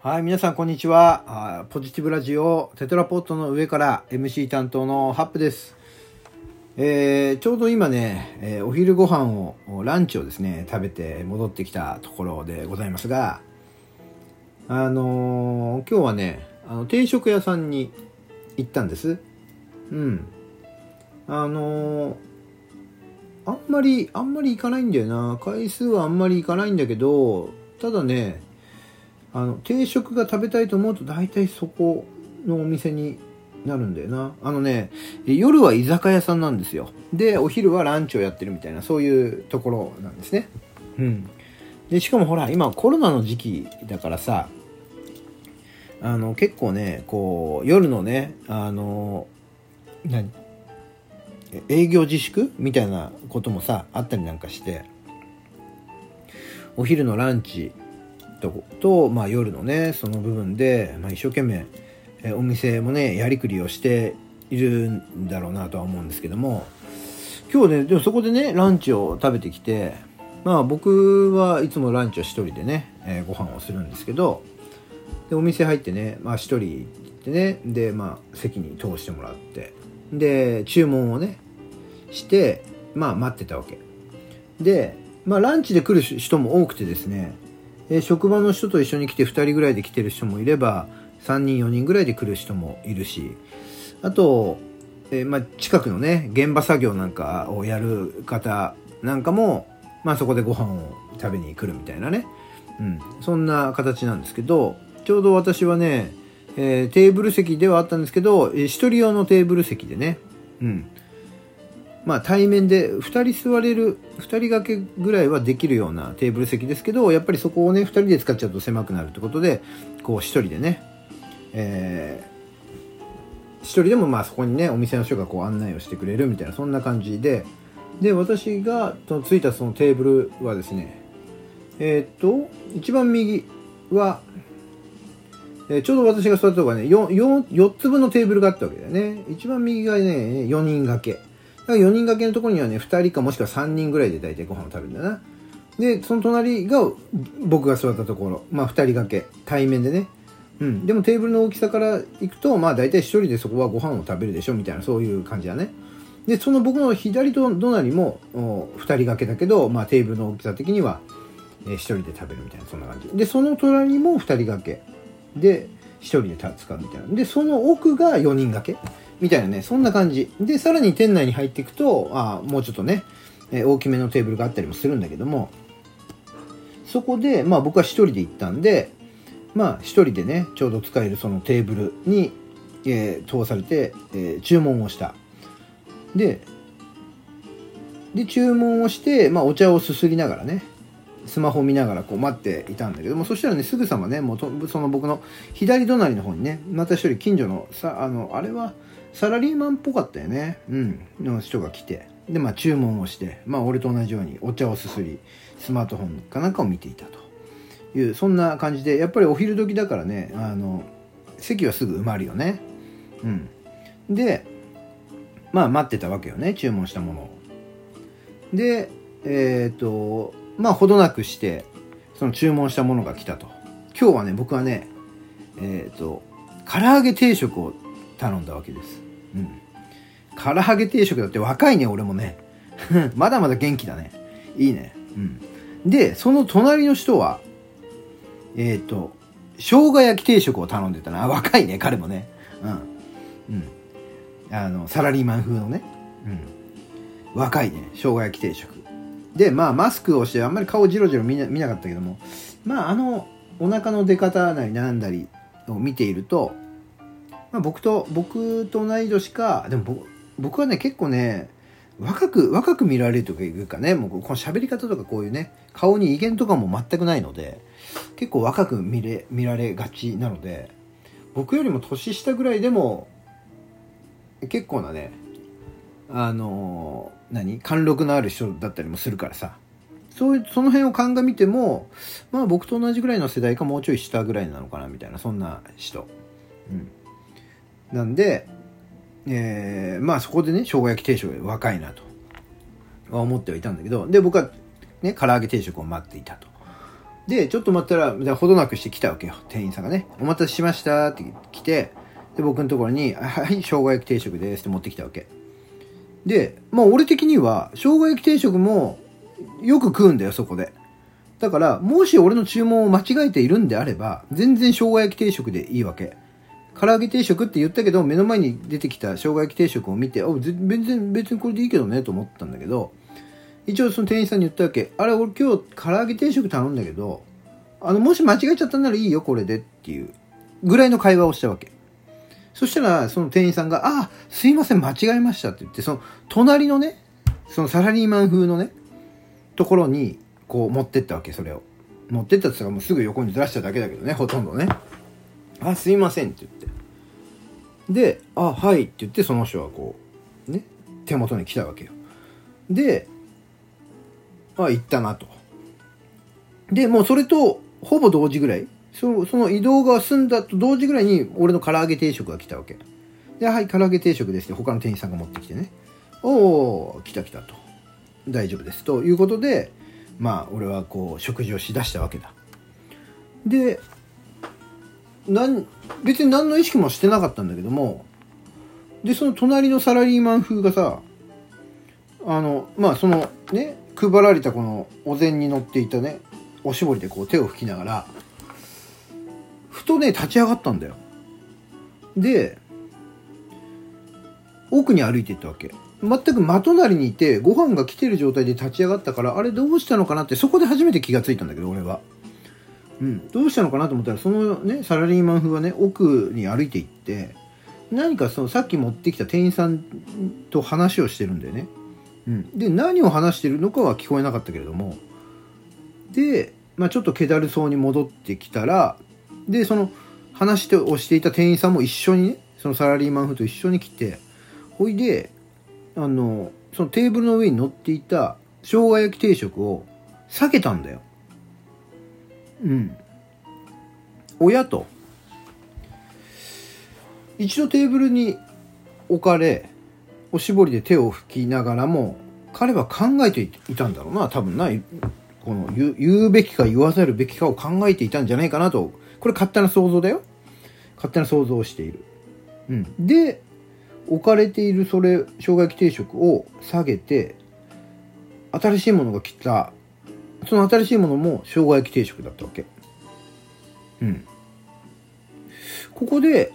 はい、皆さんこんにちは。ポジティブラジオテトラポットの上から MC 担当のハップです。えーちょうど今ね、えーお昼ご飯を、ランチをですね、食べて戻ってきたところでございますが、あのー今日はね、あの定食屋さんに行ったんです。うん。あのあんまり、あんまり行かないんだよな。回数はあんまり行かないんだけど、ただね、あの定食が食べたいと思うと大体そこのお店になるんだよな。あのね夜は居酒屋さんなんですよ。でお昼はランチをやってるみたいなそういうところなんですね。うん。でしかもほら今コロナの時期だからさあの結構ねこう夜のねあの何？営業自粛みたいなこともさあったりなんかしてお昼のランチとと、まあ、夜のねその部分で、まあ、一生懸命えお店もねやりくりをしているんだろうなとは思うんですけども今日ねでもそこでねランチを食べてきてまあ僕はいつもランチを一人でね、えーご飯をするんですけどでお店入ってねまあ一人行ってねでまあ席に通してもらってで注文をねしてまあ待ってたわけ。でまあランチで来る人も多くてですねえー職場の人と一緒に来て2人ぐらいで来てる人もいれば3人4人ぐらいで来る人もいるしあと、えーまあ、近くのね現場作業なんかをやる方なんかも、まあ、そこでご飯を食べに来るみたいなね、うん、そんな形なんですけどちょうど私はね、えーテーブル席ではあったんですけど、えー人用のテーブル席でね、うん、まあ対面で2人座れる2人掛けぐらいはできるようなテーブル席ですけどやっぱりそこをね2人で使っちゃうと狭くなるってことでこう1人でねえー、1人でもまあそこにねお店の人がこう案内をしてくれるみたいなそんな感じでで私がついたそのテーブルはですねえーっと一番右はえちょうど私が座ったとこがね 4, 4, 4つ分のテーブルがあったわけだよね。一番右がね4人掛け。ら4人掛けのところにはね2人かもしくは3人ぐらいで大体ご飯を食べるんだな。でその隣が僕が座ったところ。まあ2人掛け。対面でね。うん、でもテーブルの大きさからいくとまあ大体1人でそこはご飯を食べるでしょみたいなそういう感じだね。でその僕の左と隣も2人掛けだけど、まあ、テーブルの大きさ的には、え1人で食べるみたいなそんな感じ。でその隣も2人掛け。で1人で使うみたいな。でその奥が4人掛け。みたいなねそんな感じ。でさらに店内に入っていくとあもうちょっとね、え大きめのテーブルがあったりもするんだけども。そこで、まあ、僕は1人で行ったんでまあ一人でねちょうど使えるそのテーブルに、えー通されて、えー注文をした。でで注文をして、まあ、お茶をすすりながらねスマホ見ながらこう待っていたんだけどもそしたらねすぐさまねもうその僕の左隣の方にねまた一人近所のさあのあれはサラリーマンっぽかったよね。うん。の人が来て。でまあ注文をして。まあ俺と同じようにお茶をすすりスマートフォンかなんかを見ていたと。いうそんな感じでやっぱりお昼時だからねあの席はすぐ埋まるよね。うん。でまあ待ってたわけよね注文したものを。でえっ、とまあほどなくしてその注文したものが来たと。今日はね僕はねえっ、と唐揚げ定食を頼んだわけですうん唐揚げ定食だって若いね俺もね まだまだ元気だねいいねうんでその隣の人はえっ、と、生姜焼き定食を頼んでたな。若いね、彼もね。うん。うん。あの、サラリーマン風のね。うん。若いね、生姜焼き定食。で、まあ、マスクをして、あんまり顔ジロジロ見な見なかったけども、まあ、あの、お腹の出方なりなんだりを見ていると、まあ、僕と、僕と同い年か、でも僕僕はね、結構ね、若く、若く見られるというかね、もうこの喋り方とかこういうね、顔に威厳とかも全くないので、結構若く見れ見られがちなので僕よりも年下ぐらいでも結構なねあの何貫禄のある人だったりもするからさ。そういうその辺を鑑みてもまあ僕と同じぐらいの世代かもうちょい下ぐらいなのかなみたいなそんな人、うん、なんで、えーまあそこでね生姜焼き定食若いなとは思ってはいたんだけどで僕はね唐揚げ定食を待っていたとで、ちょっと待ったら、じゃほどなくして来たわけよ。店員さんがね。お待たせしましたって来て、で、僕のところに、はい、生姜焼き定食ですって持ってきたわけ。で、まあ俺的には、生姜焼き定食もよく食うんだよ、そこで。だから、もし俺の注文を間違えているんであれば、全然生姜焼き定食でいいわけ。唐揚げ定食って言ったけど、目の前に出てきた生姜焼き定食を見て、あ、全然別にこれでいいけどね、と思ったんだけど、一応その店員さんに言ったわけ。あれ、俺今日唐揚げ定食頼んだけど、あの、もし間違えちゃったならいいよ、これでっていう、ぐらいの会話をしたわけ。そしたら、その店員さんが、あ、すいません、間違えましたって言って、その、隣のね、そのサラリーマン風のね、ところに、こう持ってったわけ、それを。持ってったって言ったらもうすぐ横にずらしただけだけどね、ほとんどね。あ、すいませんって言って。で、あ、はいって言って、その人はこう、ね、手元に来たわけよ。で、あ、行ったなと。で、もうそれと、ほぼ同時ぐらい、そその移動が済んだと同時ぐらいに、俺の唐揚げ定食が来たわけ。で、はい、唐揚げ定食ですって他の店員さんが持ってきてね。おお来た来たと。大丈夫です。ということで、まあ、俺はこう、食事をしだしたわけだ。で、なん別に何の意識もしてなかったんだけども、で、その隣のサラリーマン風がさ、あの、まあ、そのね、配られたこのお膳に乗っていたね、おしぼりでこう手を拭きながら、ふとね、立ち上がったんだよ。で、奥に歩いていったわけ。全く真隣にいて、ご飯が来てる状態で立ち上がったから、あれどうしたのかなって、そこで初めて気がついたんだけど、俺は。うん。どうしたのかなと思ったら、そのね、サラリーマン風はね、奥に歩いていって、何かその、さっき持ってきた店員さんと話をしてるんだよね。うん。で、何を話してるのかは聞こえなかったけれども、で、まあちょっと気だるそうに戻ってきたら、で、その、話をしていた店員さんも一緒にね、そのサラリーマン風と一緒に来て、ほいで、あの、そのテーブルの上に乗っていた生姜焼き定食を避けたんだよ。うん。親と、一度テーブルに置かれ、おしぼりで手を拭きながらも、彼は考えていたんだろうな、多分な、この言う言うべきか言わざるべきかを考えていたんじゃないかなと、これ勝手な想像だよ。勝手な想像をしている。うん。で、置かれているそれ生姜焼き定食を下げて新しいものが来たその新しいものも生姜焼き定食だったわけ。うん。ここで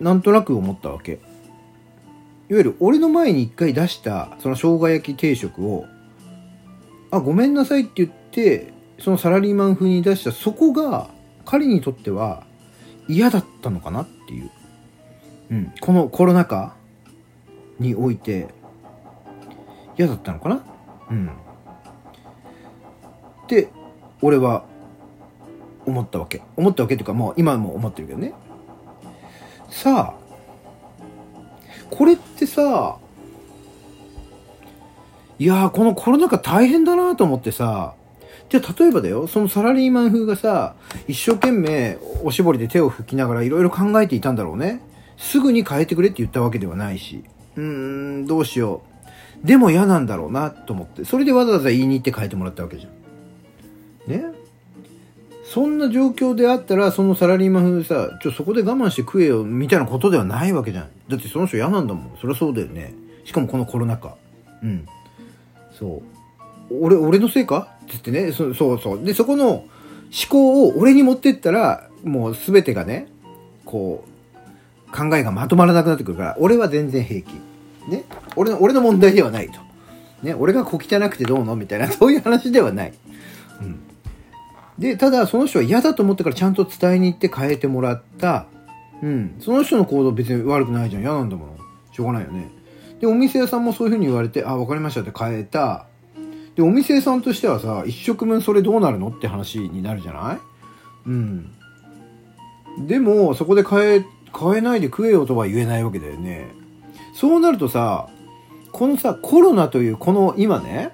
なんとなく思ったわけ。いわゆる俺の前に一回出したその生姜焼き定食をあごめんなさいって言ってそのサラリーマン風に出したそこが彼にとっては嫌だったのかなっていう、うん、このコロナ禍において嫌だったのかな？うん。って俺は思ったわけ思ったわけっていうかもう今も思ってるけどねさあこれってさいやこのコロナ禍大変だなと思ってさじゃあ例えばだよそのサラリーマン風がさ一生懸命おしぼりで手を拭きながらいろいろ考えていたんだろうねすぐに変えてくれって言ったわけではないしうーん、どうしよう。でも嫌なんだろうなと思って。それでわざわざ言いに行って変えてもらったわけじゃん。ねそんな状況であったら、そのサラリーマン風でさ、ちょ、そこで我慢して食えよ、みたいなことではないわけじゃん。だってその人嫌なんだもん。そりゃそうだよね。しかもこのコロナ禍。うん。そう。俺、俺のせいか？って言ってね、そそうそう。で、そこの思考を俺に持ってったら、もう全てがね、こう、考えがまとまらなくなってくるから、俺は全然平気。ね。俺の、俺の問題ではないと。ね。俺が小汚くてどうの？みたいな、そういう話ではない。で、ただ、その人は嫌だと思ってからちゃんと伝えに行って変えてもらった。うん。その人の行動別に悪くないじゃん。嫌なんだもん。しょうがないよね。で、お店屋さんもそういう風に言われて、あ、わかりましたって変えた。で、お店屋さんとしてはさ、一食分それどうなるのって話になるじゃない？うん。でも、そこで変え買えないで食えよとは言えないわけだよね。そうなるとさ、このさ、コロナというこの今ね、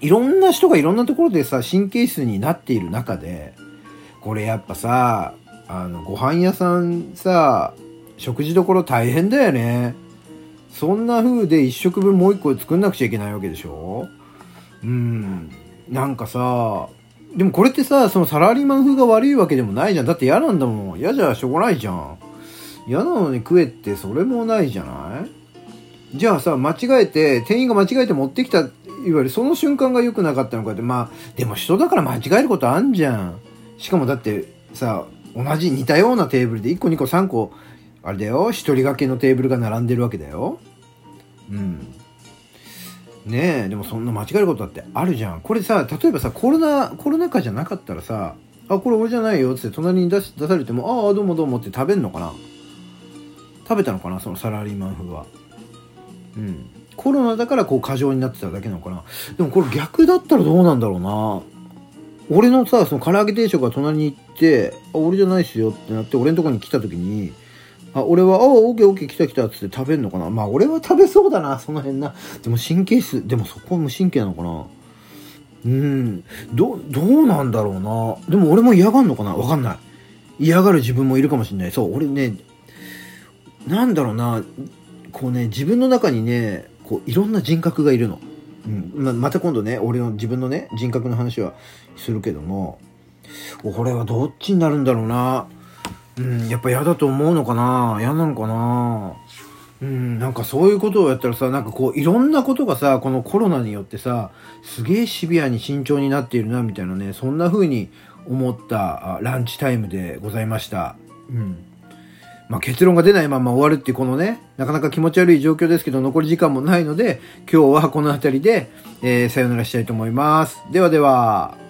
いろんな人がいろんなところでさ、神経質になっている中で、これやっぱさ、あの、ご飯屋さんさ、食事どころ大変だよね。そんな風で一食分もう一個作んなくちゃいけないわけでしょうん。なんかさ、でもこれってさ、そのサラリーマン風が悪いわけでもないじゃん。だって嫌なんだもん。嫌じゃしょうがないじゃん。嫌なのに食えってそれもないじゃない？じゃあさ、間違えて、店員が間違えて持ってきた、いわゆるその瞬間が良くなかったのかって、まあ、でも人だから間違えることあんじゃん。しかもだってさ、同じ似たようなテーブルで1個2個3個、あれだよ、一人掛けのテーブルが並んでるわけだよ。うん。ねえ、でもそんな間違えることだってあるじゃん。これさ、例えばさ、コロナ、コロナ禍じゃなかったらさ、あ、これ俺じゃないよって隣に出し出されても、ああ、どうもどうもって食べんのかな？食べたのかな？そのサラリーマン風は。うん。コロナだからこう過剰になってただけなのかなでもこれ逆だったらどうなんだろうな。俺のさ、その唐揚げ定食が隣に行って、あ、俺じゃないっすよってなって、俺のとこに来た時に、あ、俺は、あ、オッケーオッケー来た来たっつって食べんのかなまあ俺は食べそうだな、その辺な。でも神経質、でもそこは無神経なのかなうん。ど、どうなんだろうな。でも俺も嫌がんのかなわかんない。嫌がる自分もいるかもしんない。そう、俺ね、なんだろうな。こうね、自分の中にね、こう、いろんな人格がいるの。うんままた今度ね俺の自分のね人格の話はするけども俺はどっちになるんだろうなうんやっぱ嫌だと思うのかな嫌なのかなうん、なんかそういうことをやったらさ、なんかこういろんなことがさ、このコロナによってさ、すげえシビアに慎重になっているな、みたいなね、そんな風に思ったランチタイムでございました。うん。まあ、結論が出ないまま終わるっていうこのね、なかなか気持ち悪い状況ですけど、残り時間もないので、今日はこの辺りで、えー、さよならしたいと思います。ではでは。